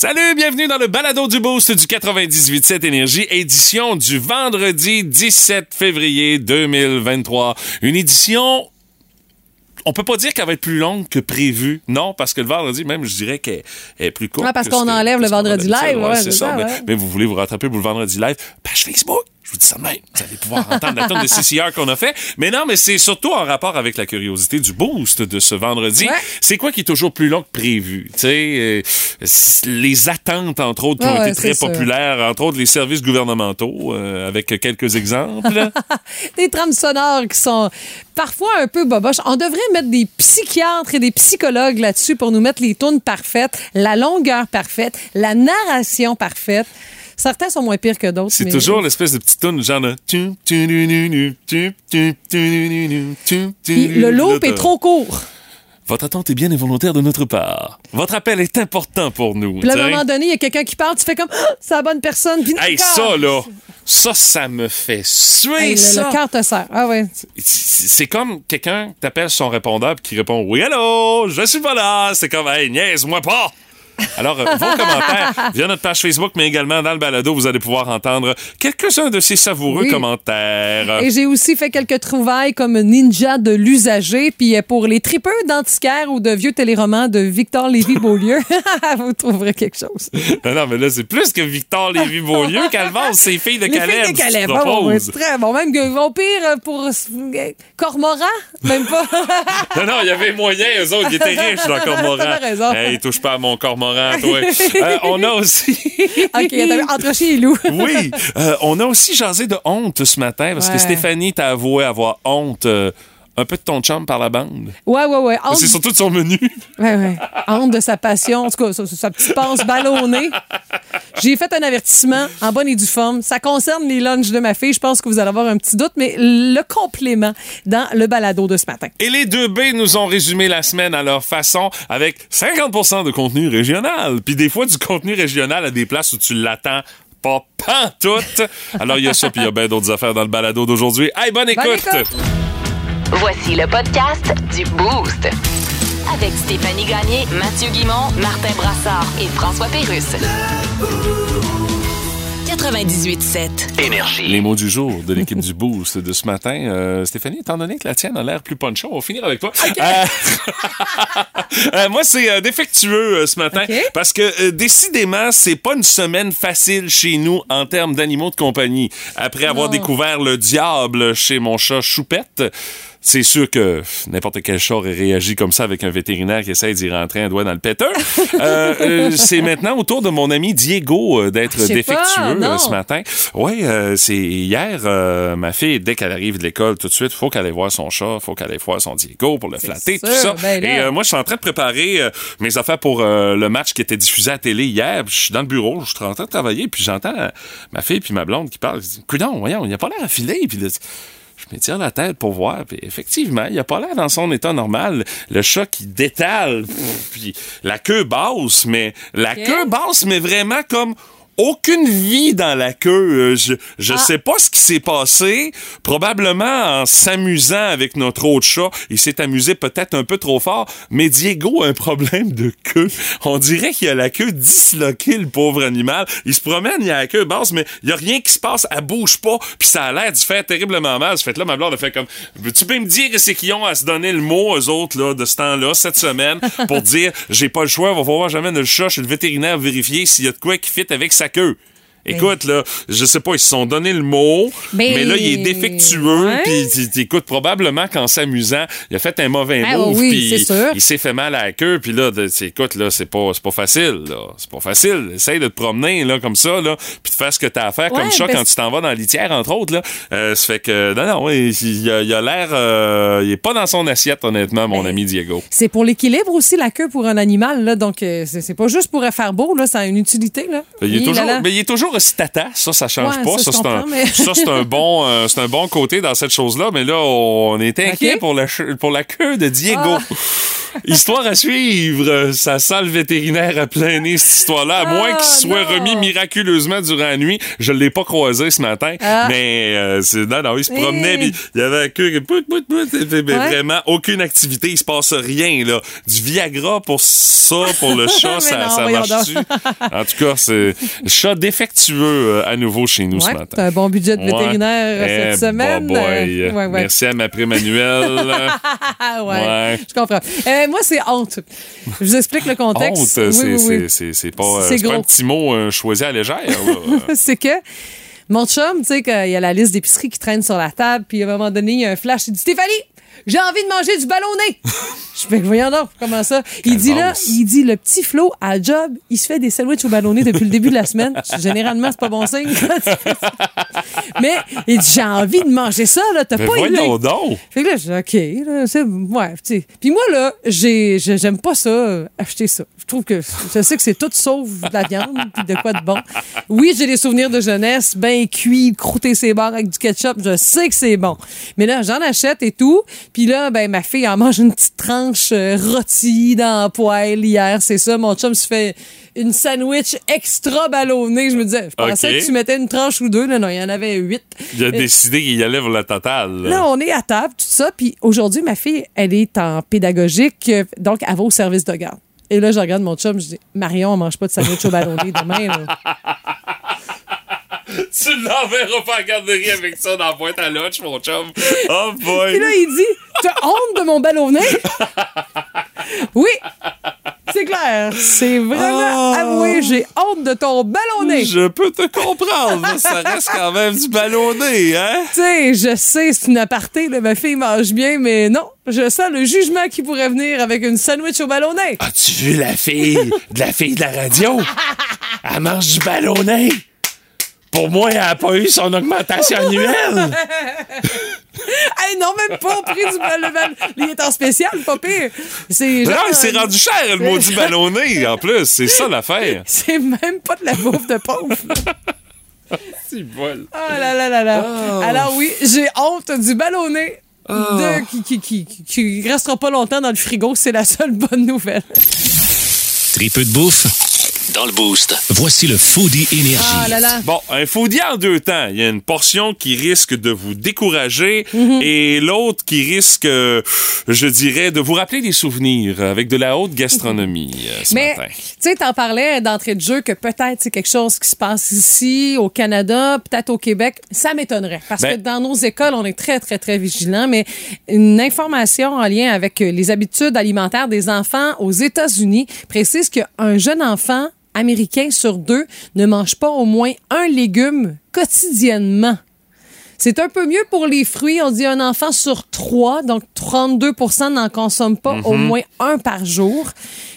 Salut, bienvenue dans le balado du boost du 98.7 Énergie, édition du vendredi 17 février 2023. Une édition on peut pas dire qu'elle va être plus longue que prévu. Non, parce que le vendredi, même, je dirais qu'elle est plus courte. Ouais, parce qu'on enlève le vendredi live. Ouais, c'est ça. mais, vous voulez vous rattraper pour le vendredi live, page Facebook. Je vous dis ça même. Vous allez pouvoir entendre la tonne de CCR qu'on a fait. Mais non, mais c'est surtout en rapport avec la curiosité du boost de ce vendredi. C'est quoi qui est toujours plus long que prévu? Sais, euh, les attentes, entre autres, qui ont été très populaires, entre autres les services gouvernementaux, euh, avec quelques exemples. des trames sonores qui sont parfois un peu boboches. On devrait mettre des psychiatres et des psychologues là-dessus pour nous mettre les tunes parfaites, la longueur parfaite, la narration parfaite. Certains sont moins pires que d'autres. C'est toujours l'espèce de petite tune genre le loop est trop court. Votre attente est bien involontaire de notre part. Votre appel est important pour nous. Puis à un moment donné, il y a quelqu'un qui parle, tu fais comme ah, c'est la bonne personne. hey, ça là, ça, ça me fait suer ça. Le cœur te sert. Ah ouais. C'est comme quelqu'un t'appelle son répondeur qui répond oui allô, je suis pas là. C'est comme hey niaise-moi pas. Alors, euh, vos commentaires via notre page Facebook, mais également dans le balado, vous allez pouvoir entendre quelques-uns de ces savoureux commentaires. Et j'ai aussi fait quelques trouvailles comme ninja de l'usager. Puis euh, pour les tripeux d'antiquaires ou de vieux téléromans de Victor Lévy-Beaulieu, vous trouverez quelque chose. Non, non, mais là, c'est plus que Victor Lévy-Beaulieu qu'Alvance, c'est filles de Calais. Filles de Calais, c'est très bon. Même pire pour Cormoran, même pas. non, non, il y avait moyen, eux autres, ils étaient riches dans Cormoran. Hey, touche pas à mon Cormoran. Euh, on a aussi. OK, entre chez loups. oui. Euh, on a aussi jasé de honte ce matin parce que Stéphanie t'a avoué avoir honte. Un peu de ton chum par la bande. Ouais, ouais, ouais. C'est surtout de son menu. Ouais, ouais. Honte de sa passion. En tout cas, sa, petite passe ballonnée. J'ai fait un avertissement en bonne et due forme. Ça concerne les lunchs de ma fille. Je pense que vous allez avoir un petit doute, mais le complément dans le balado de ce matin. Et les deux B nous ont résumé la semaine à leur façon avec 50 de contenu régional. Puis des fois, du contenu régional à des places où tu l'attends pas pantoute. Alors, il y a ça, puis il y a bien d'autres affaires dans le balado d'aujourd'hui. Hey, bonne écoute. Bonne écoute. Voici le podcast du Boost. Avec Stéphanie Gagné, Mathieu Guimont, Martin Brassard et François Pérusse. 98.7. Énergie. Les mots du jour de l'équipe du Boost de ce matin. Euh, Stéphanie, étant donné que la tienne a l'air plus poncho, on va finir avec toi. Euh, euh, moi, c'est défectueux ce matin parce que décidément, c'est pas une semaine facile chez nous en termes d'animaux de compagnie. Après avoir découvert le diable chez mon chat Choupette, c'est sûr que n'importe quel chat aurait réagi comme ça avec un vétérinaire qui essaie d'y rentrer un doigt dans le péteur. Euh, euh, c'est maintenant au tour de mon ami Diego euh, d'être défectueux ce matin. Oui, c'est hier, ma fille, dès qu'elle arrive de l'école, tout de suite, faut qu'elle aille voir son chat, faut qu'elle aille voir son Diego pour le flatter, tout ça. Ben Et moi, je suis en train de préparer mes affaires pour le match qui était diffusé à la télé hier. Je suis dans le bureau, je suis en train de travailler, puis j'entends ma fille puis ma blonde qui parlent. Dis, voyons, il n'y a pas l'air affilé. Puis me tire la tête pour voir. Puis effectivement, il a pas l'air dans son état normal. Le chat qui détale, puis la queue basse, mais la queue basse, mais vraiment comme aucune vie dans la queue. Euh, je je ah. sais pas ce qui s'est passé. Probablement en s'amusant avec notre autre chat, il s'est amusé peut-être un peu trop fort. Mais Diego a un problème de queue. On dirait qu'il a la queue disloquée, le pauvre animal. Il se promène, il a la queue basse, mais il y a rien qui se passe. Elle bouge pas. Puis ça a l'air de faire terriblement mal. Ce fait là, ma blonde a fait comme, tu peux me dire c'est qu'ils ont à se donner le mot, eux autres, là, de ce temps-là, cette semaine, pour dire, j'ai pas le choix, on va voir jamais le chat chez le vétérinaire vérifier s'il y a de quoi qui fit avec sa queue. Écoute, là, je sais pas, ils se sont donné le mot, mais, là, il est défectueux, puis écoute, probablement qu'en s'amusant, il a fait un mauvais ah, move, puis il s'est fait mal à la queue, puis là, écoute, là, c'est pas, pas facile, là. C'est pas facile. Essaye de te promener, là, comme ça, là, puis de faire ce que t'as à faire comme ça ben quand tu t'en vas dans la litière, entre autres, là. Euh, ça fait que, non, non, il, a, a l'air, euh, il est pas dans son assiette, honnêtement, mon ben, ami Diego. C'est pour l'équilibre aussi, la queue pour un animal, là, donc euh, c'est pas juste pour faire beau, là, ça a une utilité, là. Ben, il est toujours, mais il est toujours aussi tata. Ça, ça change pas. ça, c'est un, ça, c'est un bon, euh, c'est un bon côté dans cette chose-là. Mais là, on est inquiet pour, la, pour la queue de Diego. Ah. Histoire à suivre. Ça sent le vétérinaire à plein nez, cette histoire-là. À moins qu'il soit Ah, non. remis miraculeusement durant la nuit. Je l'ai pas croisé ce matin. Ah. Mais, euh, c'est, non, non, il se promenait, il y avait mais Ouais. vraiment aucune activité. Il se passe rien, là. Du Viagra pour ça, pour le chat, ça, non, ça marche-tu? En tout cas, c'est chat défectueux euh, à nouveau chez nous ce matin. un bon budget de vétérinaire euh, Eh, cette semaine. boy. Euh. Merci à ma prime annuelle. Ouais. Je comprends. Euh, moi, c'est honte. Je vous explique le contexte. Honte, c'est, Oui, oui, pas, euh, un petit mot euh, choisi à légère. c'est que mon chum, tu sais, qu'il y a la liste d'épicerie qui traîne sur la table, puis à un moment donné, il y a un flash, il dit Stéphanie, j'ai envie de manger du ballonné. je fais, voyons donc, comment ça? Il dit là, il dit, le petit Flo, à job, il se fait des sandwichs au ballonné depuis le début de la semaine. Généralement, c'est pas bon signe. Mais il dit, j'ai envie de manger ça, là, t'as pas idée. voyons donc. Fait que là, je dis, OK, là, c'est, ouais, tu. Puis moi, là, j'ai, j'ai- j'aime pas ça, euh, acheter ça. Je trouve que, je sais que c'est tout sauf de la viande, puis de quoi de bon. Oui, j'ai des souvenirs de jeunesse, ben cuit, croûter ses barres avec du ketchup, je sais que c'est bon. Mais là, j'en achète et tout. Puis là, ben, ma fille en mange une petite tranche euh, rôtie dans la poêle hier, c'est ça. Mon chum se fait une sandwich extra ballonnée. Je me disais, je pensais que tu mettais une tranche ou deux. Non, non, il y en avait huit. Il a Euh, décidé qu'il y allait pour la totale. là. Là, on est à table, tout ça. Puis aujourd'hui, ma fille, elle est en pédagogique, euh, donc elle va au service de garde. Et là, je regarde mon chum, je dis Marion, on mange pas de sandwich au ballonné demain. là. Tu l'enverras pas à la garderie avec ça dans la boîte à lunch, mon chum. Oh boy. Puis là, il dit T'as honte de mon ballonné Oui, c'est clair. C'est vraiment Oh. avoué, j'ai honte de ton ballonné. Je peux te comprendre. mais ça reste quand même du ballonné, hein? Tu sais, je sais, c'est une aparté, là, ma fille mange bien, mais non, je sens le jugement qui pourrait venir avec une sandwich au ballonné. As-tu vu la fille de la fille de la radio? Elle mange du ballonné. Pour moi, elle n'a pas eu son augmentation annuelle. Hey, non, même pas au prix du ballonné. Il est en spécial, pas pire. C'est Non, genre- il s'est rendu cher, le maudit ballonné, en plus. C'est ça l'affaire. C'est même pas de la bouffe de pauvre. C'est bol. Oh là là là là. Alors oui, j'ai honte du ballonné. De, qui, qui, qui, qui- restera pas longtemps dans le frigo, c'est la seule bonne nouvelle. Tripeux de bouffe dans le boost. Voici le Foodie Énergie. Ah là là. Bon, un foodie en deux temps. Il y a une portion qui risque de vous décourager Mhm. et l'autre qui risque, euh, je dirais, de vous rappeler des souvenirs avec de la haute gastronomie euh, ce Mais, matin. tu sais, t'en parlais d'entrée de jeu que peut-être c'est quelque chose qui se passe ici, au Canada, peut-être au Québec. Ça m'étonnerait. Parce Ben- que dans nos écoles, on est très, très, très vigilants. Mais une information en lien avec les habitudes alimentaires des enfants aux États-Unis précise qu'un jeune enfant américain sur deux ne mange pas au moins un légume quotidiennement. C'est un peu mieux pour les fruits. On dit un enfant sur trois, donc 32% n'en consomme pas au moins un par jour.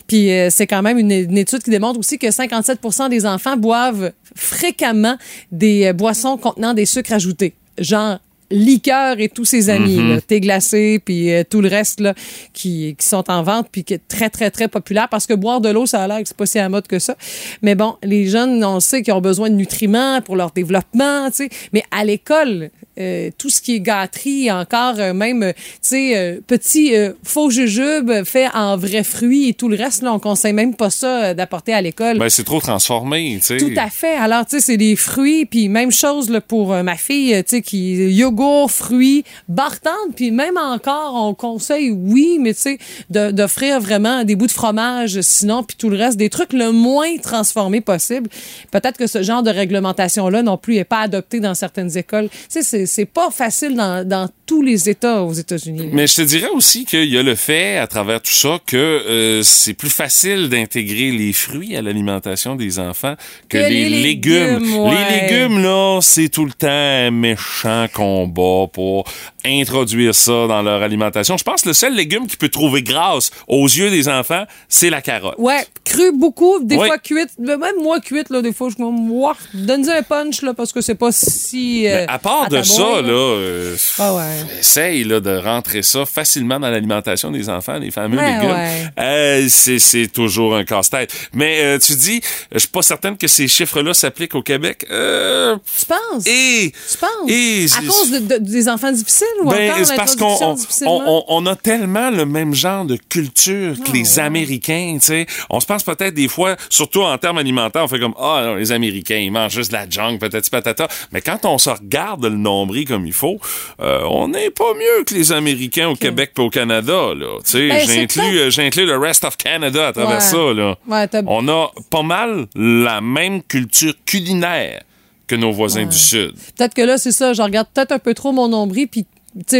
Puis euh, c'est quand même une, une étude qui démontre aussi que 57 des enfants boivent fréquemment des euh, boissons contenant des sucres ajoutés, genre liqueur et tous ses amis, là, thé glacé, puis euh, tout le reste là, qui, qui sont en vente, puis qui est très, très, très populaire, parce que boire de l'eau, ça a l'air que c'est pas si à la mode que ça. Mais bon, les jeunes, on sait qu'ils ont besoin de nutriments pour leur développement, tu sais. Mais à l'école, euh, tout ce qui est gâterie, encore euh, même, euh, tu sais, euh, petit euh, faux jujube fait en vrais fruits et tout le reste, là, on conseille même pas ça d'apporter à l'école. Ben, c'est trop transformé, tu sais. Tout à fait. Alors, tu sais, c'est des fruits, puis même chose là, pour ma fille, tu sais, qui yogourt, fruits, bartende, puis même encore, on conseille, oui, mais tu sais, de- d'offrir vraiment des bouts de fromage, sinon, puis tout le reste, des trucs le moins transformés possible. Peut-être que ce genre de réglementation-là non plus est pas adopté dans certaines écoles. Tu sais, c'est- c'est pas facile dans, tous les États aux États-Unis. Mais je te dirais aussi qu'il y a le fait, à travers tout ça, que euh, c'est plus facile d'intégrer les fruits à l'alimentation des enfants que, Que les, les légumes. légumes, ouais. Les légumes, là, c'est tout le temps un méchant combat pour introduire ça dans leur alimentation. Je pense que le seul légume qui peut trouver grâce aux yeux des enfants, c'est la carotte. Ouais, cru beaucoup, des Ouais. fois cuite. Même moi cuite, là, des fois, je me donne un punch, là, parce que c'est pas si. euh, à part de ça, là, euh, Ah ouais. Essaye là, de rentrer ça facilement dans l'alimentation des enfants, les fameux Ouais, légumes. ouais. Euh, c'est, toujours un casse-tête. Mais euh, tu dis, je suis pas certaine que ces chiffres-là s'appliquent au Québec. Euh, Tu penses? et Tu penses? Et à cause de- de- des enfants difficiles ou ben, encore c'est parce qu'on on, on- on a tellement le même genre de culture que Ah, les Américains, tu sais. On se pense peut-être des fois, surtout en termes alimentaires, on fait comme ah non, les Américains ils mangent juste de la junk, peut-être patata. Mais quand on se regarde le nombril comme il faut, euh, on n'est pas mieux que les Américains au Québec et au Canada là. Ben, j'inclus euh, j'inclus le rest of Canada à travers Ouais. ça là. Ouais, On a pas mal la même culture culinaire que nos voisins du sud. Peut-être que là, c'est ça, je regarde peut-être un peu trop mon nombril, puis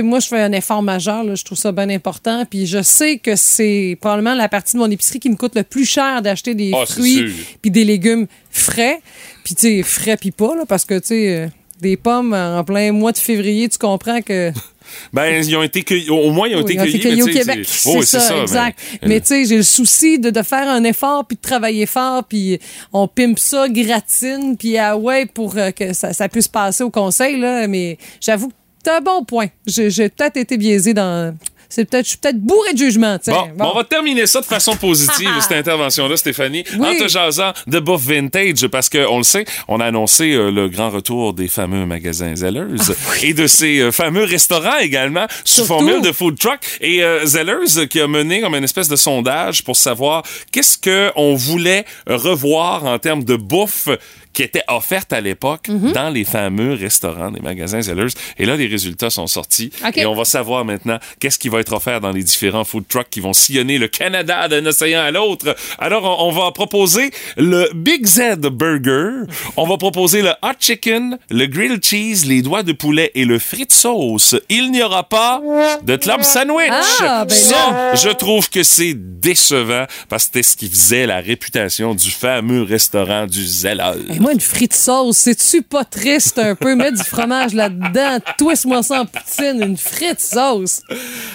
moi, je fais un effort majeur, là, je trouve ça bien important, puis je sais que c'est probablement la partie de mon épicerie qui me coûte le plus cher d'acheter des Ah, fruits puis des légumes frais, puis tu sais, frais puis pas, là, parce que tu sais, euh, des pommes en plein mois de février, tu comprends que Ben, ils ont été cueillis. Au moins, ils ont Oui, été cueillis. au Québec. c'est- ça, exact. Mais, tu sais, j'ai le souci de, de faire un effort, puis de travailler fort, puis on pimpe ça, gratine, puis ah ouais, pour euh, que ça, ça puisse passer au conseil, là. Mais j'avoue que t'as un bon point. J'ai j'ai peut-être été biaisé dans... C'est peut-être, je suis peut-être bourré de jugement, tu sais. Bon, bon, on va terminer ça de façon positive, cette intervention-là, Stéphanie, Oui. en te jasant de Buff Vintage, parce qu'on le sait, on a annoncé euh, le grand retour des fameux magasins Zellers et de ces euh, fameux restaurants également, sous Surtout. formule de food truck. Et euh, Zellers qui a mené comme une espèce de sondage pour savoir qu'est-ce qu'on voulait revoir en termes de bouffe qui était offerte à l'époque Mhm. dans les fameux restaurants des magasins Zellers. Et là, les résultats sont sortis. OK. Et on va savoir maintenant qu'est-ce qui va être offert dans les différents food trucks qui vont sillonner le Canada d'un océan à l'autre. Alors, on, on va proposer le Big Z Burger. On va proposer le Hot Chicken, le Grilled Cheese, les doigts de poulet et le frites sauce. Il n'y aura pas de club sandwich. Ah, ben Ça, je trouve que c'est décevant parce que c'était ce qui faisait la réputation du fameux restaurant du Zellers. Moi, une frite sauce, c'est-tu pas triste un peu? Mettre du fromage là-dedans, twist-moi ça en poutine, une frite sauce.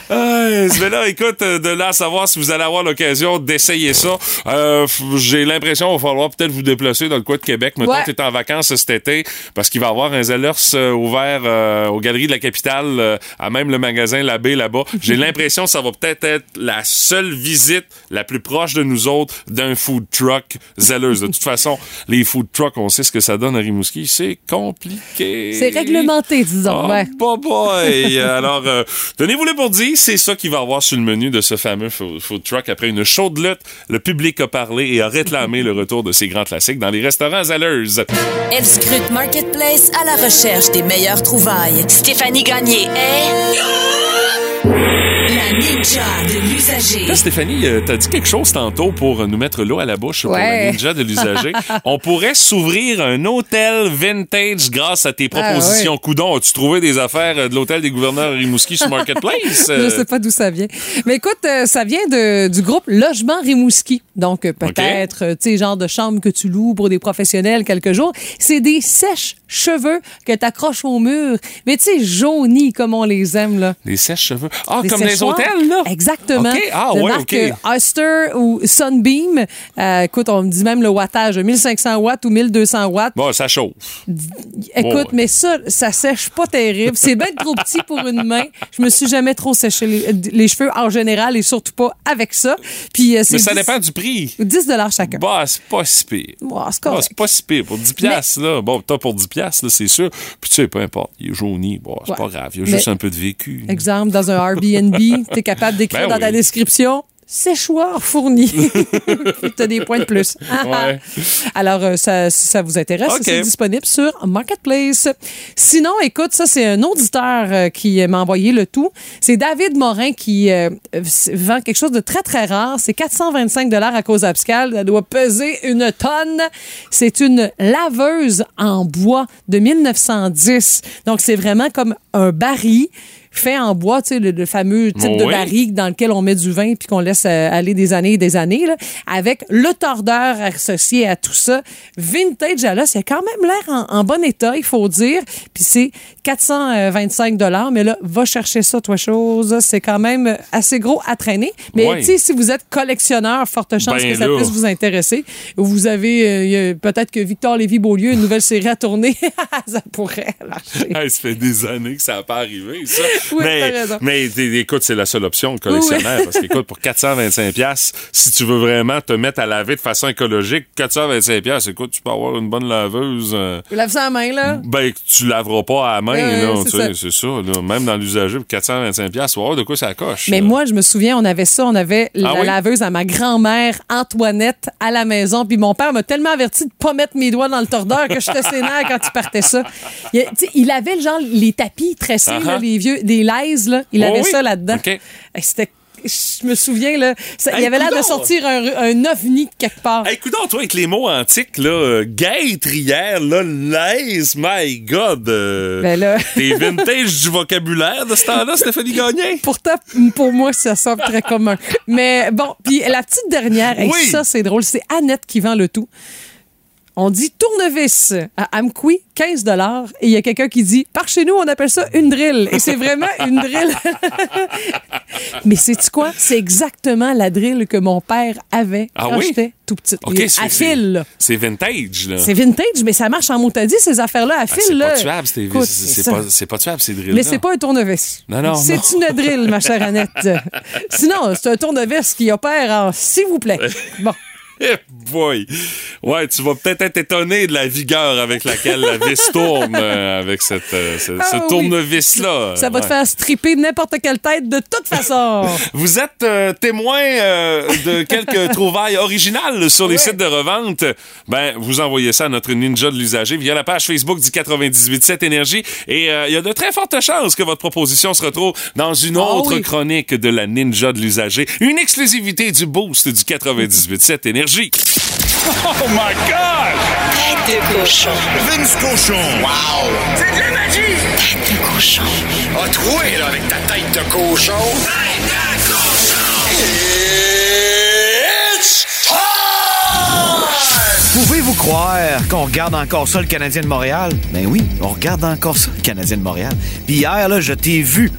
Ah, mais là, écoute, euh, de là à savoir si vous allez avoir l'occasion d'essayer ça, euh, j'ai l'impression qu'il va falloir peut-être vous déplacer dans le coin de Québec. Mettons Ouais. que t'es en vacances cet été, parce qu'il va y avoir un Zellers euh, ouvert euh, aux Galeries de la Capitale, euh, à même le magasin Labbé là-bas. J'ai l'impression que ça va peut-être être la seule visite la plus proche de nous autres d'un food truck Zellers. De toute façon, les food trucks, on sait ce que ça donne à Rimouski. C'est compliqué. C'est réglementé, disons. Oh, ouais. boy! Alors, euh, tenez-vous les pour dire, c'est ça qu'il va y avoir sur le menu de ce fameux food, truck. Après une chaude lutte, le public a parlé et a réclamé le retour de ces grands classiques dans les restaurants Zellers. Elle scrute Marketplace à la recherche des meilleures trouvailles. Stéphanie Gagné est... Ninja de l'usager. Là, Stéphanie, euh, t'as dit quelque chose tantôt pour nous mettre l'eau à la bouche pour Ouais. la ninja de l'usager. On pourrait s'ouvrir un hôtel vintage grâce à tes Ah, propositions. Coudon, as-tu trouvé des affaires euh, de l'hôtel des gouverneurs Rimouski sur Marketplace? Je sais pas d'où ça vient. Mais écoute, euh, ça vient de, du groupe Logement Rimouski. Donc, euh, peut-être, euh, tu sais, genre de chambre que tu loues pour des professionnels quelques jours. C'est des sèches-cheveux que tu accroches au mur. Mais tu sais, jaunis comme on les aime, là. Des sèches-cheveux. Ah, Des comme les séchoirs. Là? Exactement. OK. Ah, de ouais, marque OK. euh, Oyster ou Sunbeam. Euh, écoute, on me dit même le wattage, 1500 watts ou 1200 watts. Bon, ça chauffe. Écoute, ouais. mais ça, ça sèche pas terrible. C'est bien trop petit pour une main. Je me suis jamais trop séché les, les cheveux en général et surtout pas avec ça. Puis euh, c'est Mais ça 10 dépend du prix. 10 dollars chacun. Bah, c'est pas si pire. Wow, c'est Bah, c'est pas si pire. Pour 10 piastres, là. Bon, toi, pour 10 piastres, là, c'est sûr. Puis tu sais, peu importe. Il est jauni. Bon, c'est Ouais. pas grave. Il y a Mais- juste un peu de vécu. Exemple, dans un Airbnb, tu es capable d'écrire Ben dans ta oui. description séchoir fourni. Puis tu as des points de plus. Ouais. Alors, euh, ça, si ça vous intéresse, c'est disponible sur Marketplace. Sinon, écoute, ça, c'est un auditeur euh, qui m'a envoyé le tout. C'est David Morin qui euh, vend quelque chose de très, très rare. C'est 425 à cause abscale. Ça doit peser une tonne. C'est une laveuse en bois de 1910. Donc, c'est vraiment comme un baril fait en bois, tu sais, le, le fameux type de Oui. baril dans lequel on met du vin puis qu'on laisse euh, aller des années et des années, là, avec le tordeur associé à tout ça. Vintage à l'os, il a quand même l'air en, en bon état, il faut dire. Puis c'est 425 dollars, mais là, va chercher ça, toi, chose. C'est quand même assez gros à traîner. Mais Oui. tu sais, si vous êtes collectionneur, forte chance Ben que ça là. puisse vous intéresser. Ou vous avez euh, peut-être que Victor Lévy-Beaulieu, une nouvelle série à tourner. ça pourrait marcher. Hey, ça fait des années que ça n'a pas arrivé, ça. Oui, mais, mais écoute, c'est la seule option, le collectionneur. Parce qu'écoute, pour 425$, piastres, si tu veux vraiment te mettre à laver de façon écologique, 425$, piastres, écoute, tu peux avoir une bonne laveuse. euh, Lave ça à main, là? ben, tu laveras pas à main, là. c'est ça. c'est ça, là. Même dans l'usager, pour 425$, piastres, tu vas voir de quoi ça coche. Mais là. moi, je me souviens, on avait ça, on avait la Ah oui? laveuse à ma grand-mère Antoinette à la maison. Puis mon père m'a tellement averti de pas mettre mes doigts dans le tordeur que j'étais sénère quand il partait ça. Il, il avait genre les tapis tressés, Ah là, ah. les vieux, des là. Il Oh avait oui? ça là-dedans. Hey, C'était. Je me souviens, là, ça- il Hey, avait l'air de sortir un, un ovni de quelque part. Hey, coudonc, toi, avec les mots antiques, là, euh, guêtre hier, là, my God. euh, Ben là. T'es vintage du vocabulaire de ce temps-là, Stéphanie Gagné? Pourtant, pour moi, ça semble très commun. Mais bon, puis la petite dernière, hey, ça, c'est drôle, c'est Annette qui vend le tout. On dit tournevis à Amqui, 15 Et il y a quelqu'un qui dit, par chez nous, on appelle ça une drill. Et c'est vraiment une drill. Mais c'est quoi? C'est exactement la drill que mon père avait Ah quand oui? j'étais tout c'est- à c'est- fil. C'est vintage, là. C'est vintage, mais ça marche en motadis, ces affaires-là, à Ah, fil, c'est là. pas tuable, c'est c'est- c'est c'est pas, c'est pas tuable, ces drills Mais c'est pas un tournevis. Non, non, C'est une drill, ma chère Annette. Sinon, c'est un tournevis qui opère en s'il vous plaît. Bon. Eh boy! Ouais, tu vas peut-être être étonné de la vigueur avec laquelle la vis tourne euh, avec cette, euh, ce, Ah ce oui. tournevis-là. Ça va te Ouais. faire stripper n'importe quelle tête de toute façon. Vous êtes euh, témoin de quelques trouvailles originales sur les sites de revente. Ben, vous envoyez ça à notre ninja de l'usager via la page Facebook du 98.7 Énergie. Et il y a de très fortes chances que votre proposition se retrouve dans une Ah autre oui. chronique de la ninja de l'usager. Une exclusivité du boost du 98.7 Énergie. Oh my God! Tête de cochon. Vince Cochon. Wow! C'est de la magie! Tête de cochon. A troué, là, avec ta tête de cochon. Tête de cochon! It's time! Pouvez-vous croire qu'on regarde encore ça, le Canadien de Montréal? Ben oui, on regarde encore ça, le Canadien de Montréal. Puis hier, là, je t'ai vu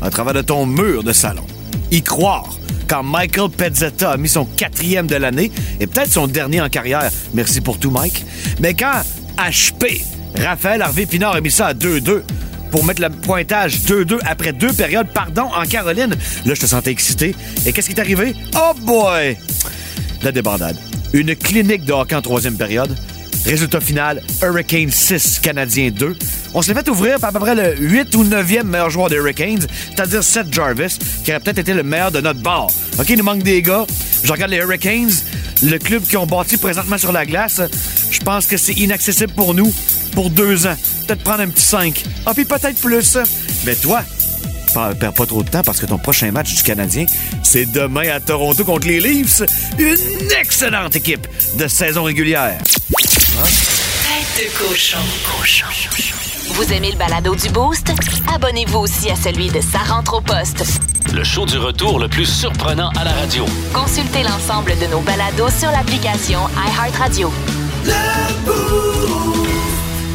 à travers de ton mur de salon. Y croire quand Michael Pezzetta a mis son quatrième de l'année et peut-être son dernier en carrière. Merci pour tout, Mike. Mais quand HP, Raphaël Harvey Pinard a mis ça à 2-2 pour mettre le pointage 2-2 après deux périodes, pardon, en Caroline, là, je te sentais excité. Et qu'est-ce qui est arrivé? Oh boy! La débandade. Une clinique de hockey en troisième période. Résultat final, Hurricane 6, Canadien 2. On s'est fait ouvrir par à peu près le 8 ou 9e meilleur joueur des Hurricanes, c'est-à-dire Seth Jarvis, qui aurait peut-être été le meilleur de notre bord. OK, il nous manque des gars. Je regarde les Hurricanes, le club qui ont bâti présentement sur la glace. Je pense que c'est inaccessible pour nous pour deux ans. Peut-être prendre un petit 5. Ah, puis peut-être plus. Mais toi, Perds pas trop de temps parce que ton prochain match du Canadien, c'est demain à Toronto contre les Leafs. Une excellente équipe de saison régulière. Vous aimez le balado du Boost? Abonnez-vous aussi à celui de Sa rentre au poste. Le show du retour le plus surprenant à la radio. Consultez l'ensemble de nos balados sur l'application iHeartRadio.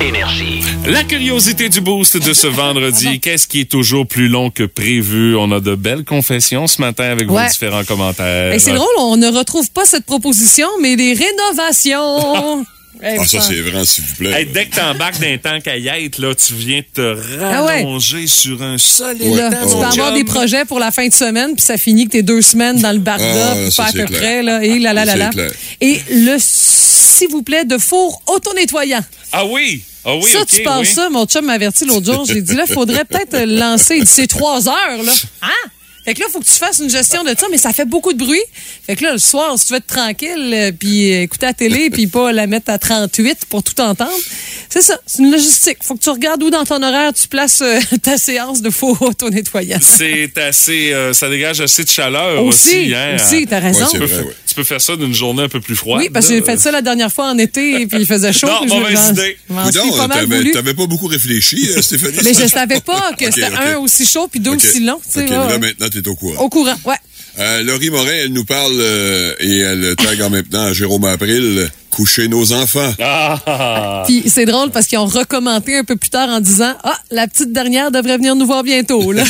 Énergie. La curiosité du boost de ce vendredi, qu'est-ce qui est toujours plus long que prévu? On a de belles confessions ce matin avec vos différents commentaires. Et c'est drôle, on ne retrouve pas cette proposition, mais des rénovations. Ah, ça, c'est vrai, s'il vous plaît. Hey, dès que t'embarques d'un tank à yêtre, là, tu viens te Ah ouais. rallonger sur un solide Là, temps, tu peux avoir des projets pour la fin de semaine, puis ça finit que t'es deux semaines dans le barda, Ah, puis ça, pas à peu clair. près. Là, et là, là, là, là. Et le, s'il vous plaît, de four auto-nettoyant. Ah oui! Ah oui, ça, tu penses oui. ça? Mon chum m'a averti l'autre jour. J'ai dit, là, faudrait peut-être le lancer. Il dit, c'est trois heures, là. Hein? Fait que là, faut que tu fasses une gestion de ça, mais ça fait beaucoup de bruit. Fait que là, le soir, si tu veux être tranquille, euh, puis euh, écouter la télé, puis pas la mettre à 38 pour tout entendre, c'est ça. C'est une logistique. Faut que tu regardes où dans ton horaire tu places euh, ta séance de faux auto-nettoyant. C'est assez, euh, ça dégage assez de chaleur aussi. Aussi, hein. aussi, t'as raison. Ouais, Tu peux, vrai, fa- ouais. tu peux faire ça d'une journée un peu plus froide. Oui, parce que j'ai fait ça la dernière fois en été, puis il faisait chaud. Non, mauvaise idée. t'avais, pas beaucoup réfléchi, euh, Stéphanie. Mais je savais pas que c'était un aussi chaud puis deux aussi long. tu sais, ouais. maintenant, au courant. Au courant, ouais. Euh, Laurie Morin, elle nous parle euh, et elle tag en même temps à Jérôme April, coucher nos enfants. Ah! Puis c'est drôle parce qu'ils ont recommenté un peu plus tard en disant Ah, la petite dernière devrait venir nous voir bientôt. Là.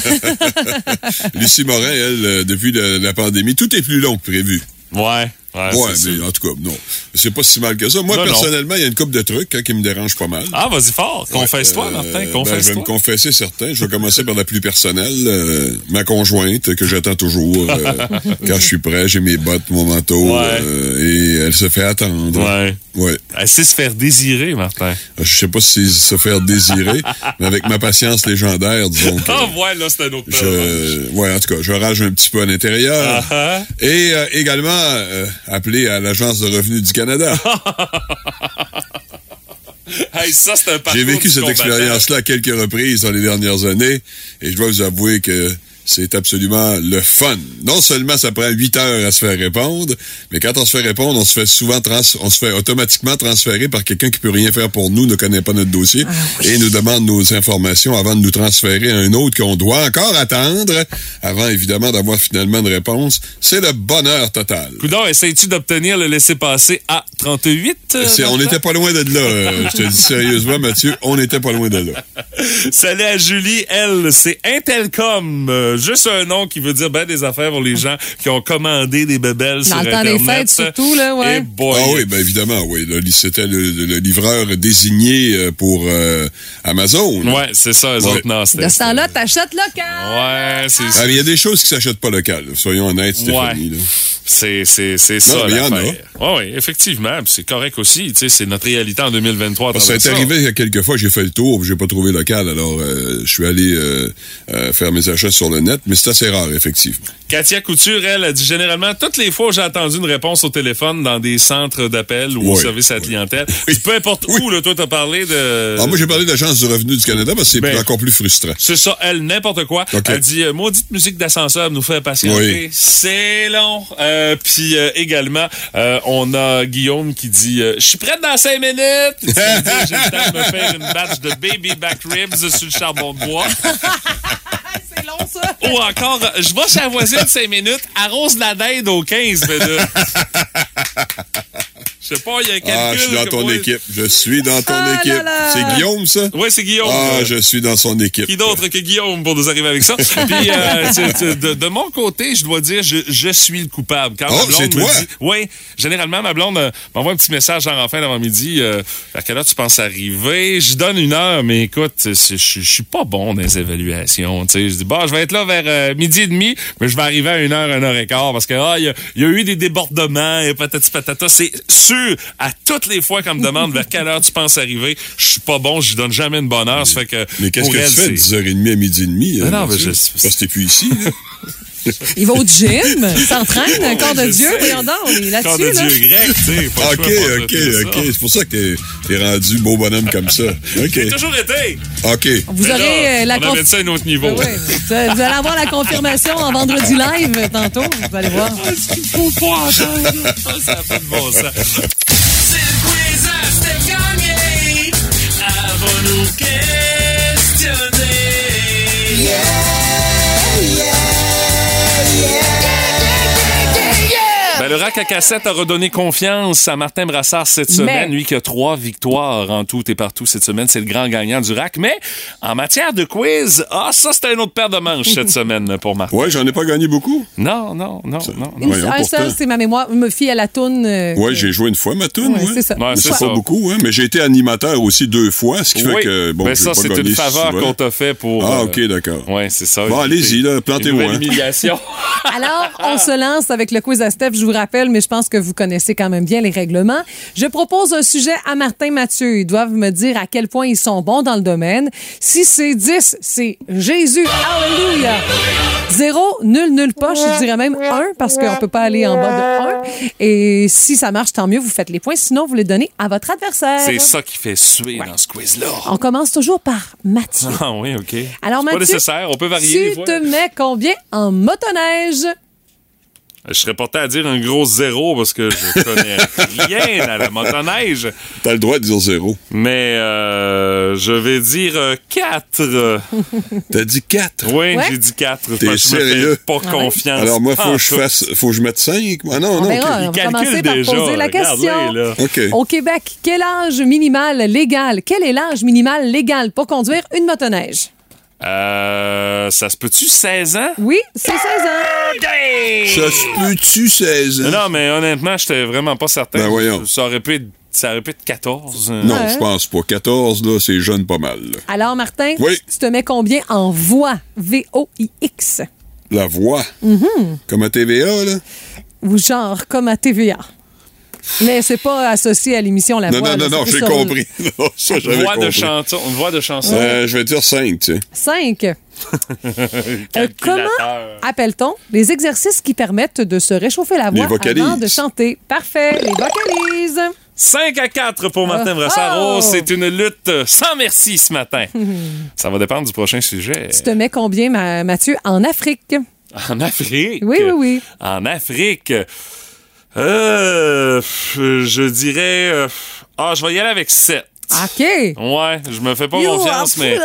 Lucie Morin, elle, euh, depuis le- la pandémie, tout est plus long que prévu. Ouais. Ouais, mais en tout cas, non. C'est pas si mal que ça. Moi, Non, personnellement, il y a une couple de trucs hein, qui me dérangent pas mal. Ah, vas-y fort. Confesse-toi, Euh, Martin. ben, je vais me confesser certains. Je vais commencer par la plus personnelle. euh, ma conjointe, que j'attends toujours. euh, quand je suis prêt, j'ai mes bottes, mon manteau. Ouais. euh, et elle se fait attendre. Ouais. Ouais. Elle sait se faire désirer, Martin. Je sais pas si se faire désirer, mais avec ma patience légendaire, disons que... Ah, ouais, là, c'est un autre. Je, ouais, en tout cas, je rage un petit peu à l'intérieur. Ah, ah. Et également, appelé à l'Agence de revenus du Canada. Hey, ça, c'est un J'ai vécu cette expérience-là à quelques reprises dans les dernières années et je dois vous avouer que c'est absolument le fun. Non seulement ça prend huit heures à se faire répondre, mais quand on se fait répondre, on se fait souvent trans on se fait automatiquement transférer par quelqu'un qui peut rien faire pour nous, ne connaît pas notre dossier et nous demande nos informations avant de nous transférer à un autre qu'on doit encore attendre avant évidemment d'avoir finalement une réponse. C'est le bonheur total. Coudon, essayes-tu d'obtenir le laisser-passer à 38? euh, on n'était pas loin de là. euh, je te dis sérieusement, Mathieu, on n'était pas loin de là. Salut à Julie, elle, c'est Intelcom. Euh, juste un nom qui veut dire ben des affaires pour les gens qui ont commandé des bébelles sur Dans le temps des Internet. fêtes, surtout, là, ouais. Et boy. Ah oui, ben évidemment, oui. Là, C'était le, le livreur désigné euh, pour euh, Amazon. Ouais, c'est ça, eux Ouais. autres, non, c'était- De ce temps-là, t'achètes local. Ouais, c'est Ah, mais il y a des choses qui s'achètent pas locales. là. Soyons honnêtes, Stéphanie. là. C'est, c'est, c'est ça. Il y en oui, effectivement. C'est correct aussi. Tu sais, c'est notre réalité en 2023. à Parce que ça est arrivé il y a quelques fois, j'ai fait le tour, j'ai pas trouvé local. Alors, euh, je suis allé euh, euh, faire mes achats sur le net, mais c'est assez rare, effectivement. Katia Couture, elle, a dit généralement, toutes les fois où j'ai entendu une réponse au téléphone dans des centres d'appel ou au Oui, service à la oui. clientèle, Oui. peu importe où, là, toi, t'as parlé de... Alors, moi, j'ai parlé de l'Agence du revenu du Canada parce que c'est Ben, encore plus frustrant. C'est ça, elle, n'importe quoi. Elle dit, maudite musique d'ascenseur nous fait patienter. C'est long. Euh, Puis euh, également, euh, on a Guillaume qui dit, euh, je suis prête dans cinq minutes. J'ai le temps de me faire une batch de baby back ribs sur le charbon de bois. C'est long, ça. Ou encore, je vais chez la voisine cinq minutes, arrose la dinde aux 15 minutes. Je sais pas, il y a un calcul. Ah, je suis dans ton moi- équipe. Je suis dans ton Ah équipe. C'est Guillaume, ça? Ouais, c'est Guillaume. Ah, Euh, je suis dans son équipe. Qui d'autre que Guillaume pour nous arriver avec ça? Puis, euh, tu- tu- de, de mon côté, je dois dire, je, je suis le coupable. Quand Oh, ma blonde c'est me toi? dit, oui, généralement, ma blonde euh, m'envoie un petit message genre en fin d'avant-midi. Euh, à quelle heure tu penses arriver? Je donne une heure, mais écoute, je je suis pas bon dans les évaluations. Tu sais, je dis, bon, je vais être là vers euh, midi et demi, mais je vais arriver à une heure, une heure et quart parce que, ah, il y, a- il y a eu des débordements et patati patata. C'est sûr, à toutes les fois qu'on me demande vers quelle heure tu penses arriver, je suis pas bon, je donne jamais une bonne heure. Ça fait que, Mais qu'est-ce que elle, tu fais c'est- 10h30 à midi et demi? hein, Mais non, mais Mathieu? je- Parce que t'es plus ici. là. Il va au gym, s'entraîne, un corps de Dieu, voyons donc, on est Corps de là-dessus, là. Dieu grec, tu sais. OK, OK. OK. C'est pour ça que t'es- rendu beau bonhomme comme ça. OK. J'ai toujours été. OK. Vous Mais aurez là, euh, la On ça à un autre niveau. Ouais, vous allez vous allez avoir la confirmation en vendredi live tantôt. Vous allez voir. Faut pas entendre. Ça n'a pas de bon sens. C'est le quiz à Steph Gagné. Avons-nous questionné? Le rack à cassette a redonné confiance à Martin Brassard cette semaine. Mais- Lui qui a trois victoires en tout et partout cette semaine. C'est le grand gagnant du rack. Mais en matière de quiz, ah, ça, c'était une autre paire de manches cette semaine pour Martin. Ouais, j'en ai pas gagné beaucoup. Non, non, non, non. non. Voyons, un seul, c'est ma mémoire. Je me fie à la toune. euh, Ouais, que- j'ai joué une fois ma toune. Ouais, ouais. c'est ça. Ouais, Mais c'est pas beaucoup, hein. Mais j'ai été animateur aussi deux fois, ce qui fait Oui, que, bon, j'ai ça, c'est une faveur qu'on t'a fait pour... Ah, euh, OK, d'accord. Ouais, c'est ça. Bon, allez-y, plantez-moi. hein. humiliation. Alors, on se lance avec le quiz à Steph. Je vous rappelle, mais je pense que vous connaissez quand même bien les règlements. Je propose un sujet à Martin Mathieu. Ils doivent me dire à quel point ils sont bons dans le domaine. Si c'est 10, c'est Jésus. Alléluia. Zéro, nul, nul poche. Je dirais même un parce qu'on peut pas aller en bas de 1. Et si ça marche, tant mieux. Vous faites les points. Sinon, vous les donnez à votre adversaire. C'est ça qui fait suer dans ce quiz-là. On commence toujours par Mathieu. Ah oui, OK. Alors, pas Mathieu, nécessaire, on peut varier tu te mets combien en motoneige? Je serais porté à dire un gros zéro parce que je connais rien à la motoneige. T'as le droit de dire zéro. Mais euh, je vais dire 4. T'as dit quatre? Oui, Ouais. j'ai dit 4. T'es je me sérieux? fais pas Ah ouais? confiance. Alors, moi, faut que je fasse, faut que je mette cinq. Ah, non, On non, verra. Va calcule commencer par déjà, poser la question. là. Au Québec, quel âge minimal légal? Quel est l'âge minimal légal pour conduire une motoneige? Euh, ça se peut-tu 16 ans? Oui, c'est 16 ans. Ça se peut-tu 16 ans? Non, mais honnêtement, j'étais vraiment pas certain. Ben voyons. Ça aurait pu être, ça aurait pu être 14. euh. Non, Ouais. je pense pas. 14, là, c'est jeune pas mal. là. Alors, Martin, Oui. tu te mets combien en voix? V-O-I-X. La voix? Mm-hmm. Comme à TVA, là? Ou genre comme à TVA. Mais c'est pas associé à l'émission La Non, Voix. non, non, non, j'ai compris. Non, ça, j'avais Voix de chanson. Voix de chanson. Euh, je vais dire 5, tu sais. 5. Euh, comment appelle-t-on les exercices qui permettent de se réchauffer la Les voix avant de chanter? Parfait, les vocalises. 5 à 4 pour Martin Oh. Brassard. Oh, c'est une lutte sans merci ce matin. ça va dépendre du prochain sujet. Tu te mets combien, Ma- Mathieu, en Afrique? En Afrique? Oui, oui, oui. En Afrique. Euh, je dirais. euh, Ah, je vais y aller avec 7. OK. Ouais, je me fais pas confiance, mais.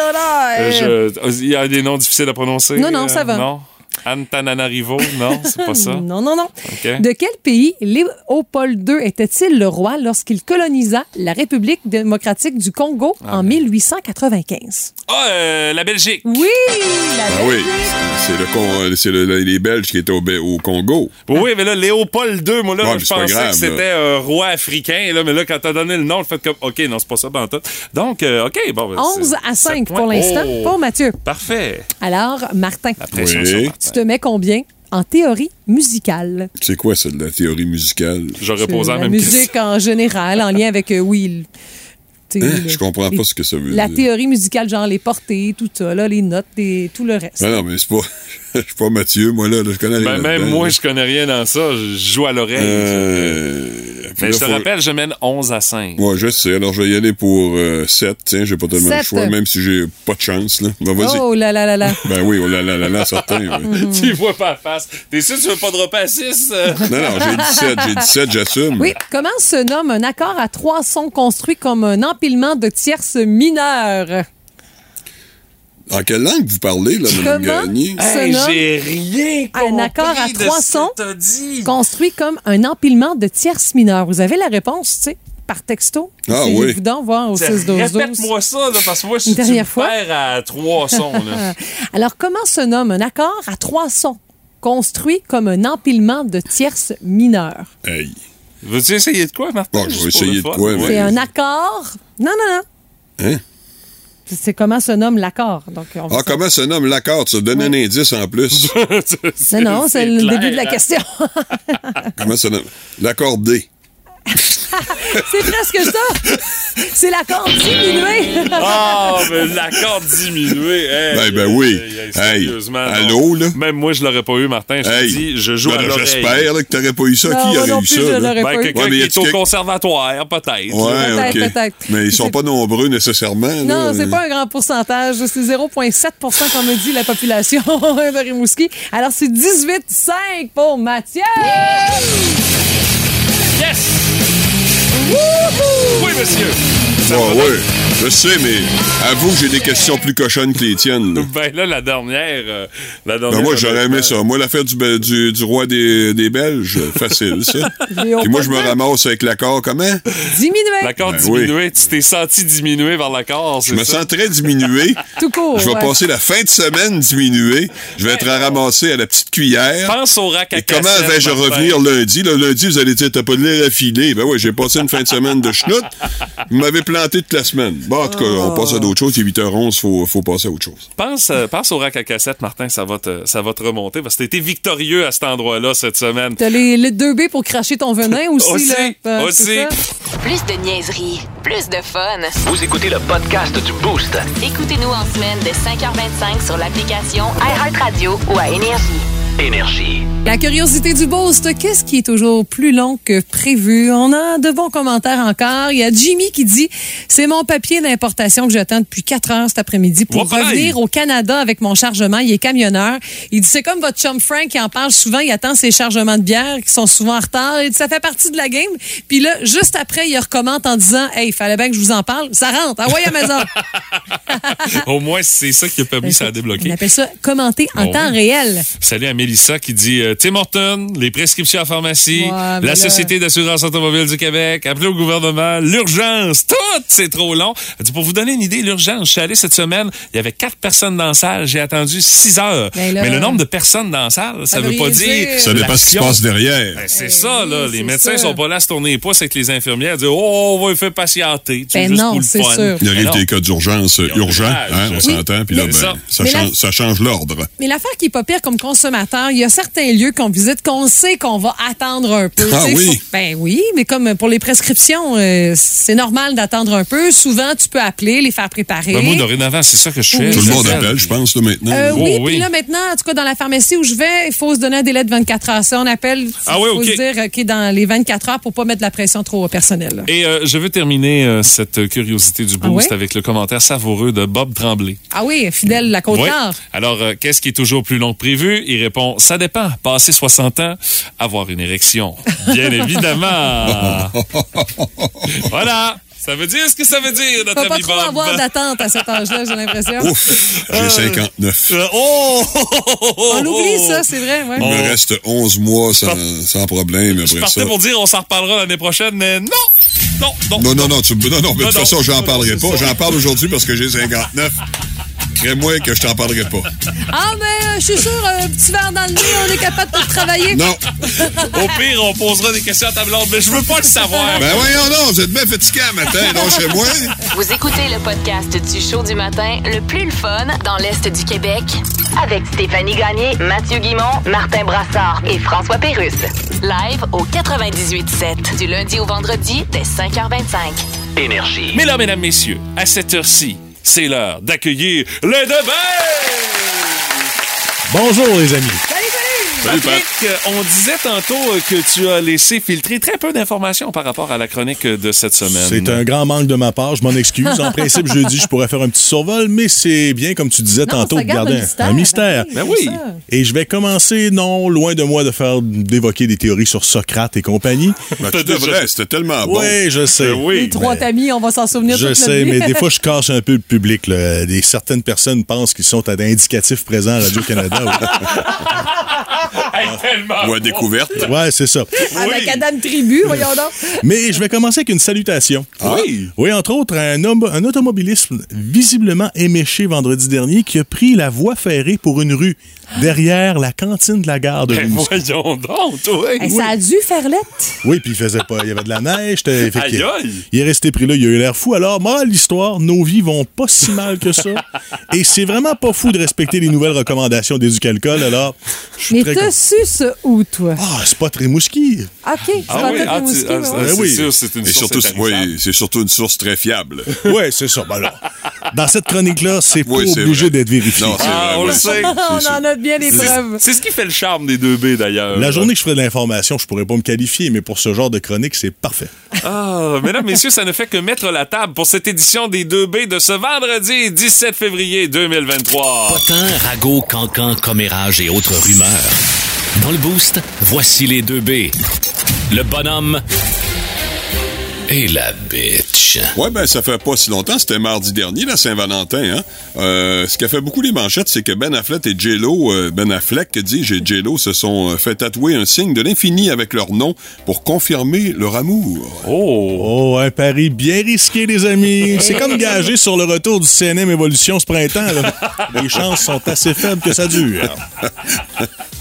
euh, Il y a des noms difficiles à prononcer. Non, non, euh, ça va. Non? Antananarivo, non, c'est pas ça? Non, non, non. De quel pays Léopold II était-il le roi lorsqu'il colonisa la République démocratique du Congo Ah, en 1895? Ah, euh, la Belgique. Oui! La Ah oui, Belgique. c'est c'est le, Con- c'est le- les Belges qui étaient au, Congo. Oui, mais là, Léopold II, moi, là, Ouais, je pensais grave, que c'était un roi africain, là, mais là, quand t'as donné le nom, le fait comme, OK, non, c'est pas ça, ben, tout. Donc, euh, OK, bon. ben, 11 c'est- à 5 sept pour l'instant Oh, pour Mathieu. Parfait. Alors, Martin, La pression Oui. sur Martin. Te mets combien en théorie musicale? C'est quoi, ça, de la théorie musicale? J'aurais posé la la même musique question. en général, en lien avec, euh, oui, le- tu sais, le- Je comprends les- pas ce que ça veut La dire. théorie musicale, genre les portées, tout ça, là, les notes, les- tout le reste. Non, non, mais c'est pas. Je suis pas Mathieu, moi, là, là, je connais rien. Ben, même moi, je connais rien dans ça. Je joue à l'oreille. Euh, mais là, je te faut- rappelle, je mène 11 à 5. Ouais, je sais. Alors, je vais y aller pour 7. Tiens, j'ai pas tellement le Sept. choix, même si j'ai pas de chance, là. Ben, vas-y. Oh là là là là. Ben oui, oh là là là là, certain. oui. Tu vois pas la face. T'es sûr que tu veux pas dropper à 6? Non, non, j'ai 17. J'ai 17, j'assume. Oui, comment se nomme un accord à trois sons construit comme un empilement de tierces mineures? En quelle langue vous parlez, là, Mme? Gagné? Hey, j'ai rien compris un accord à trois sons que t'as dit. construit comme un empilement de tierces mineures. Vous avez la réponse, tu sais, par texto. Ah oui. vous donc voir au 6 12 Répète-moi ça, là, parce que moi, je Une suis dernière fois. à trois sons. Là. Alors, comment se nomme un accord à trois sons construit comme un empilement de tierces mineures? Hey. Veux-tu essayer de quoi, Martin? Bon, je vais essayer de quoi, mais- C'est un accord? Non, non, non. Hein? C'est comment se nomme l'accord? Donc, on va Ah, comment se nomme l'accord? Ça donne un indice en plus. Non, non, c'est le clair, début de la hein? question. comment ça nomme? L'accord D. c'est presque ça. C'est l'accord diminué. Ah, mais l'accord diminué. Hey, Ben, ben oui. hey, hey, Hey, sérieusement, non. allô, là? Même moi, je l'aurais pas eu, Martin. Je te Hey. dis, je joue Ben à l'oreille. J'espère que t'aurais pas eu ça. Non, Qui aurait non eu plus, ça? je là? l'aurais Ben, pas eu. quelqu'un Ouais, mais y qui est au conservatoire, peut-être. Ouais, Peut-être, OK. peut-être. Mais ils sont pas nombreux nécessairement. Non, c'est pas un grand pourcentage. C'est 0,7% comme me dit la population de Rimouski. Alors, c'est 18,5 pour Mathieu. Yes! Oui, monsieur. Ça Ah, va ouais. Je sais, mais avoue que j'ai des questions plus cochonnes que les tiennes. là. Ben là, la dernière. euh, la dernière Ben moi, j'aurais aimé ça. Moi, l'affaire du, be- du, du roi des, des Belges, facile, ça. Puis moi, je me ramasse avec l'accord comment? Diminué. L'accord Ben diminué, tu t'es senti diminué vers l'accord, Je me sens très diminué. Tout court. Je vais ouais. passer la fin de semaine diminué. Je vais être à ramasser à la petite cuillère. Pense au rack à Et comment vais-je revenir lundi? Le lundi, vous allez dire, t'as pas de l'air affilé. Ben oui, j'ai passé une fin de semaine de schnout. Vous m'avez planté toute la semaine. Bon, en tout cas, on passe à d'autres choses. Il est 8h11, faut, faut passer à autre chose. Pense, euh, pense au rack à cassette, Martin, ça va te, ça va te remonter parce que t'as été victorieux à cet endroit-là cette semaine. T'as les, les deux B pour cracher ton venin aussi. Aussi, là? Euh, aussi. c'est. Plus de niaiserie, plus de fun. Vous écoutez le podcast du Boost. Écoutez-nous en semaine de 5h25 sur l'application iHeartRadio ou à Énergie. Énergie. La curiosité du boost, qu'est-ce qui est toujours plus long que prévu? On a de bons commentaires encore. Il y a Jimmy qui dit C'est mon papier d'importation que j'attends depuis 4 heures cet après-midi pour revenir au Canada avec mon chargement. Il est camionneur. Il dit C'est comme votre chum Frank qui en parle souvent. Il attend ses chargements de bière qui sont souvent en retard. Il dit Ça fait partie de la game. Puis là, juste après, il recommande en disant Hey, il fallait bien que je vous en parle. Ça rentre. Envoyez à la maison. Au moins, c'est ça qui a permis ça à On débloquer. appelle ça commenter en Bon. temps réel. Salut à Mélissa qui dit euh, Tim Horton, les prescriptions en pharmacie, Ouais, la là- Société d'assurance automobile du Québec, appeler au gouvernement, l'urgence, tout, c'est trop long. Pour vous donner une idée, l'urgence, je suis allé cette semaine, il y avait quatre personnes dans la salle, j'ai attendu six heures. Mais Mais, là- le nombre de personnes dans la salle, ça, veut veut pas dire... Ça dépend ce qui se passe derrière. Ben, c'est ça, là. oui, Les médecins ça. sont pas là à se tourner les pouces avec les infirmières, dire Oh, on va lui faire patienter. Tu Ben non, c'est sûr. Il arrive Ben des cas d'urgence urgents, hein, on âges. s'entend, puis là, Oui, ben, ça. ça, ça change l'ordre. Mais l'affaire qui est pas pire comme consommateur, il y a certains lieux qu'on visite qu'on sait qu'on va attendre un peu. Ah oui? ben oui, mais comme pour les prescriptions, euh, c'est normal d'attendre un peu. Souvent, tu peux appeler, les faire préparer. Ben, moi, dorénavant, c'est ça que je fais. Tout le monde appelle, je pense, là, maintenant. Euh, Oh, oui, oui. puis là maintenant, en tout cas dans la pharmacie où je vais, il faut se donner un délai de 24 heures. Ça, on appelle, il Ah oui, faut OK. se dire OK dans les 24 heures pour pas mettre de la pression trop au personnel. là. Et euh, je veux terminer euh, cette curiosité du Ah boost ouais? avec le commentaire savoureux de Bob Tremblay. Ah oui, fidèle la côte. Alors, euh, qu'est-ce qui est toujours plus long que prévu? Il répond, ça dépend. Passer 60 ans, avoir une érection. Bien évidemment. voilà. Ça veut dire ce que ça veut dire, notre Faut pas ami trop Bob. avoir d'attente à cet âge-là, j'ai l'impression. Ouf, j'ai 59. Euh, oh! On oublie ça, c'est vrai, ouais. Il me reste 11 mois sans, sans problème Je après partais ça. pour dire on s'en reparlera l'année prochaine, mais non! Non, non. Non, non, non, tu- non, non, mais de Non, toute non. façon, j'en Non, non, parlerai pas. J'en parle aujourd'hui parce que j'ai 59. Crée-moi que je t'en parlerai pas. Ah, mais euh, je suis sûr, un petit verre dans le nez, on est capable de travailler. Non. Au pire, on posera des questions à table ronde, mais je veux pas le savoir. Ben voyons non, vous êtes bien fatigué à matin, non, chez moi. Vous écoutez le podcast du show du matin le plus le fun dans l'Est du Québec avec Stéphanie Gagné, Mathieu Guimont, Martin Brassard et François Pérusse. Live au 98.7 du lundi au vendredi dès 5h25. Énergie. Mais là, mesdames, messieurs, à cette heure-ci, c'est l'heure d'accueillir les deux Bonjour, les amis. Salut, Pat. Patrick, on disait tantôt que tu as laissé filtrer très peu d'informations par rapport à la chronique de cette semaine. C'est un grand manque de ma part, je m'en excuse. En principe, jeudi, je pourrais faire un petit survol, mais c'est bien, comme tu disais Non, tantôt, de garde garder un mystère. un mystère. Ben c'est oui. Et je vais commencer, non, loin de moi, de faire d'évoquer des théories sur Socrate et compagnie. Ben, tu devrais, c'était tellement bon. Oui, je sais. Euh, oui. Les trois amis, on va s'en souvenir Je toute sais, mais des fois, je casse un peu le public. Là. Des, certaines personnes pensent qu'ils sont à indicatifs présents à Radio-Canada. Ou à découverte. ouais, c'est ça. À la Cadam Tribu, voyons donc. Mais je vais commencer avec une salutation. Oui. Oui, entre autres, un, homme, un automobiliste visiblement éméché vendredi dernier qui a pris la voie ferrée pour une rue derrière la cantine de la gare de Ben, voyons donc, toi. Hey, Ça a dû faire lettre. Oui, puis il faisait pas. Il y avait de la neige. fait Aïe, aïe. Il est resté pris là, il a eu l'air fou. Alors, moi, l'histoire, nos vies vont pas si mal que ça. Et c'est vraiment pas fou de respecter les nouvelles recommandations d'éducalcool. Alors, je suis Mais t'as su ça où, toi? Ah, c'est pas Rimouski. OK, c'est Ah pas oui, ah, Rimouski, ah, c'est- ouais. Ben c'est oui. sûr, c'est une Et source surtout, oui, c'est surtout une source très fiable. Ouais, c'est ça. Ben là, dans cette chronique-là, c'est pas Oui, c'est obligé d'être vérifié. Non, c'est Ah, vrai, on oui. le sait. On en a bien C'est- preuves. C'est ce qui fait le charme des 2B, d'ailleurs. La journée que je ferai de l'information, je pourrais pas me qualifier, mais pour ce genre de chronique, c'est parfait. Ah, mesdames, messieurs, ça ne fait que mettre la table pour cette édition des 2B de ce vendredi 17 février 2023. Potin, ragot, cancan, commérage et autres rumeurs. Dans le boost, voici les deux B. Le bonhomme et la bitch. Ouais, ben ça fait pas si longtemps, c'était mardi dernier, la Saint-Valentin. Hein? Euh, ce qui a fait beaucoup les manchettes, c'est que Ben Affleck et J-Lo, euh, Ben Affleck dit, j'ai J-Lo, se sont euh, fait tatouer un signe de l'infini avec leur nom pour confirmer leur amour. Oh! Oh, un pari bien risqué, les amis. C'est comme gagé sur le retour du CNM Évolution ce printemps. là. Les chances sont assez faibles que ça dure.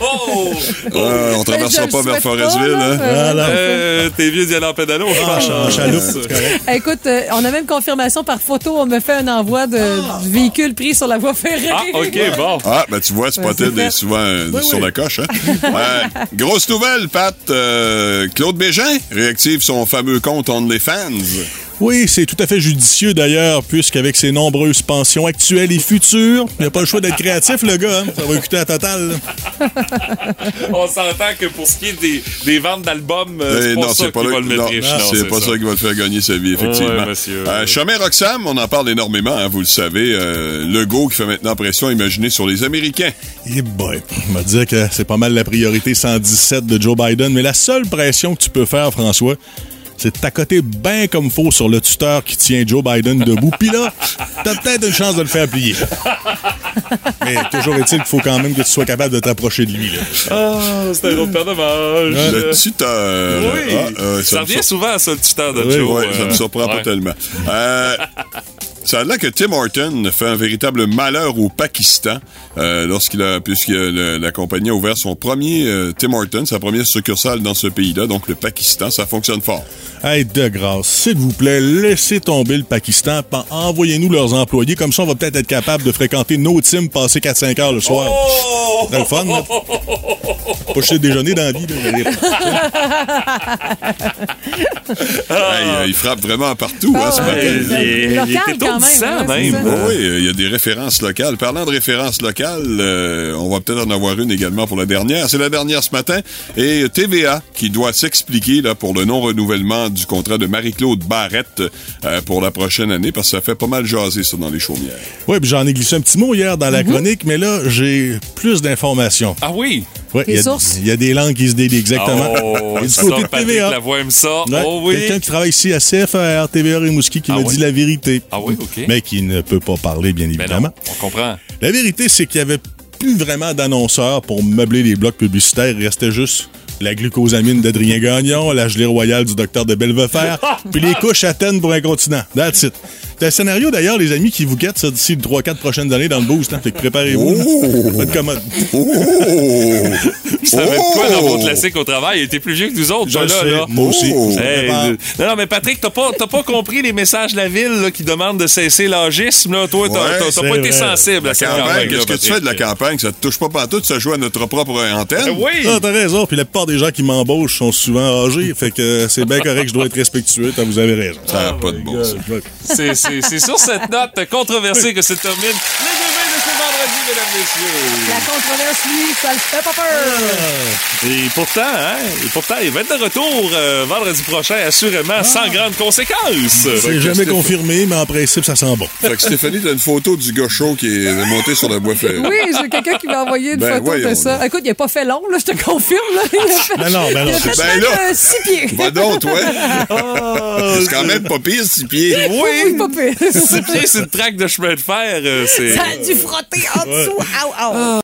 Oh! Euh, on traversera je pas vers Forestville, hein? Voilà. Euh, T'es vieux d'y aller en pédalo, je pense. En chaloupe, c'est correct. Écoute, euh, on a même confirmation par photo. On me fait un envoi de, du véhicule pris sur la voie ferrée. Ah, OK, bon. Ah, ben tu vois, Spotted fait. est souvent euh, Oui, sur oui. la coche. Hein? Grosse nouvelle, Pat. euh, Claude Bégin réactive son fameux compte OnlyFans. Oui, c'est tout à fait judicieux d'ailleurs, puisqu'avec ses nombreuses pensions actuelles et futures, il n'a pas le choix d'être créatif, le gars. hein. Ça va coûter à total. On s'entend que pour ce qui est des, des ventes d'albums, euh, Eh, c'est pas non, ça c'est pas, qui va le mettre non, riche. non, non, c'est pas ça. qui va le faire gagner sa vie, effectivement. Ouais, monsieur, Euh. Chemin Roxham, on en parle énormément, hein, vous le savez. Euh, Legault qui fait maintenant pression, imaginez, sur les Américains. Et boy, on va dire que c'est pas mal la priorité 117 de Joe Biden, mais la seule pression que tu peux faire, François, c'est de t'accoter bien comme faut sur le tuteur qui tient Joe Biden debout. Puis là, t'as peut-être une chance de le faire plier. Mais toujours est-il qu'il faut quand même que tu sois capable de t'approcher de lui. Là. Ah, c'est un gros dommage. Le tuteur. Oui. Ah, euh, ça revient sur- souvent, ça, le tuteur de Oui, Joe. ouais, ça me euh, surprend pas tellement. Euh, ça a l'air que Tim Horton fait un véritable malheur au Pakistan euh, lorsqu'il a, puisque le- la compagnie a ouvert son premier euh, Tim Horton, sa première succursale dans ce pays-là, donc le Pakistan, ça fonctionne fort. Hey, de grâce, s'il vous plaît, laissez tomber le Pakistan. Envoyez-nous leurs employés. Comme ça, on va peut-être être capable de fréquenter nos teams passer 4-5 heures le soir. Oh! C'est le fun, là. Pas juste déjeuner dans la vie. là. Hey, euh, il frappe vraiment partout hein, ce matin. Même, hein, c'est même. ça. Oh oui, il y a des références locales. Parlant de références locales, euh, on va peut-être en avoir une également pour la dernière. C'est la dernière ce matin. Et TVA qui doit s'expliquer là pour le non-renouvellement du contrat de Marie-Claude Barrette euh, pour la prochaine année parce que ça fait pas mal jaser ça dans les chaumières. Oui, puis j'en ai glissé un petit mot hier dans la Mhm. chronique, mais là, j'ai plus d'informations. Ah oui? Ouais, il y a- sources? Il y a des langues qui se délient exactement. Oh, Et du ça, côté de Patrick TVA. Lavoie aime ça. Ouais, Oh oui. Quelqu'un qui travaille ici à CFR, TVA Rimouski, qui Ah me oui? dit la vérité. Ah oui, OK. Mais qui ne peut pas parler, bien évidemment. non, on comprend. La vérité, c'est qu'il y avait plus vraiment d'annonceurs pour meubler les blocs publicitaires. Il restait juste la glucosamine d'Adrien Gagnon, la gelée royale du docteur de Belvefer, puis les couches Athènes pour un continent. That's it. C'est un scénario, d'ailleurs, les amis, qui vous guette ça d'ici les 3-4 prochaines années dans le boost. Hein. Fait que préparez-vous. Oh! Faites commode. Oh! Je savais de quoi dans vos Oh! classiques au travail? Il était plus vieux que nous autres, Je là, sais, là. moi aussi. Oh! Hey, non, non, mais Patrick, t'as pas, t'as pas compris les messages de la ville là, qui demandent de cesser l'agisme. Là. Toi, t'as, Ouais, t'as- t'as c'est pas été vrai. sensible à La cette campagne, campagne. qu'est-ce que tu fais de la campagne? Ça te touche pas pantoute, ça joue à notre propre antenne? Oui! Ah, t'as raison. Puis la plupart des gens qui m'embauchent sont souvent âgés. Fait que c'est bien correct, je dois être respectueux. T'as- Vous avez raison. Ça n'a pas de bon sens. C'est, c'est, c'est sur cette note controversée que se termine les deux mains de ce vendredi, mesdames, messieurs. La controverse, lui, ça le fait pas peur. Et pourtant, hein, et pourtant, il va être de retour euh, vendredi prochain, assurément, sans grandes conséquences. C'est jamais confirmé, mais en principe, ça sent bon. Fait que Stéphanie, t'as une photo du gars chaud qui est monté sur la bois ferrée. Oui, j'ai quelqu'un qui m'a envoyé une Ben, photo de ça. Écoute, il a pas fait long, là, je te confirme. Là. Il a fait, Ben non, ben non, il a fait ben là. de six pieds. Va donc, toi! c'est quand même pas pire, six pieds. Oui, pas pire. Six pieds, c'est une traque de chemin de fer. euh, c'est... Ça a dû frotter en dessous. Au, au.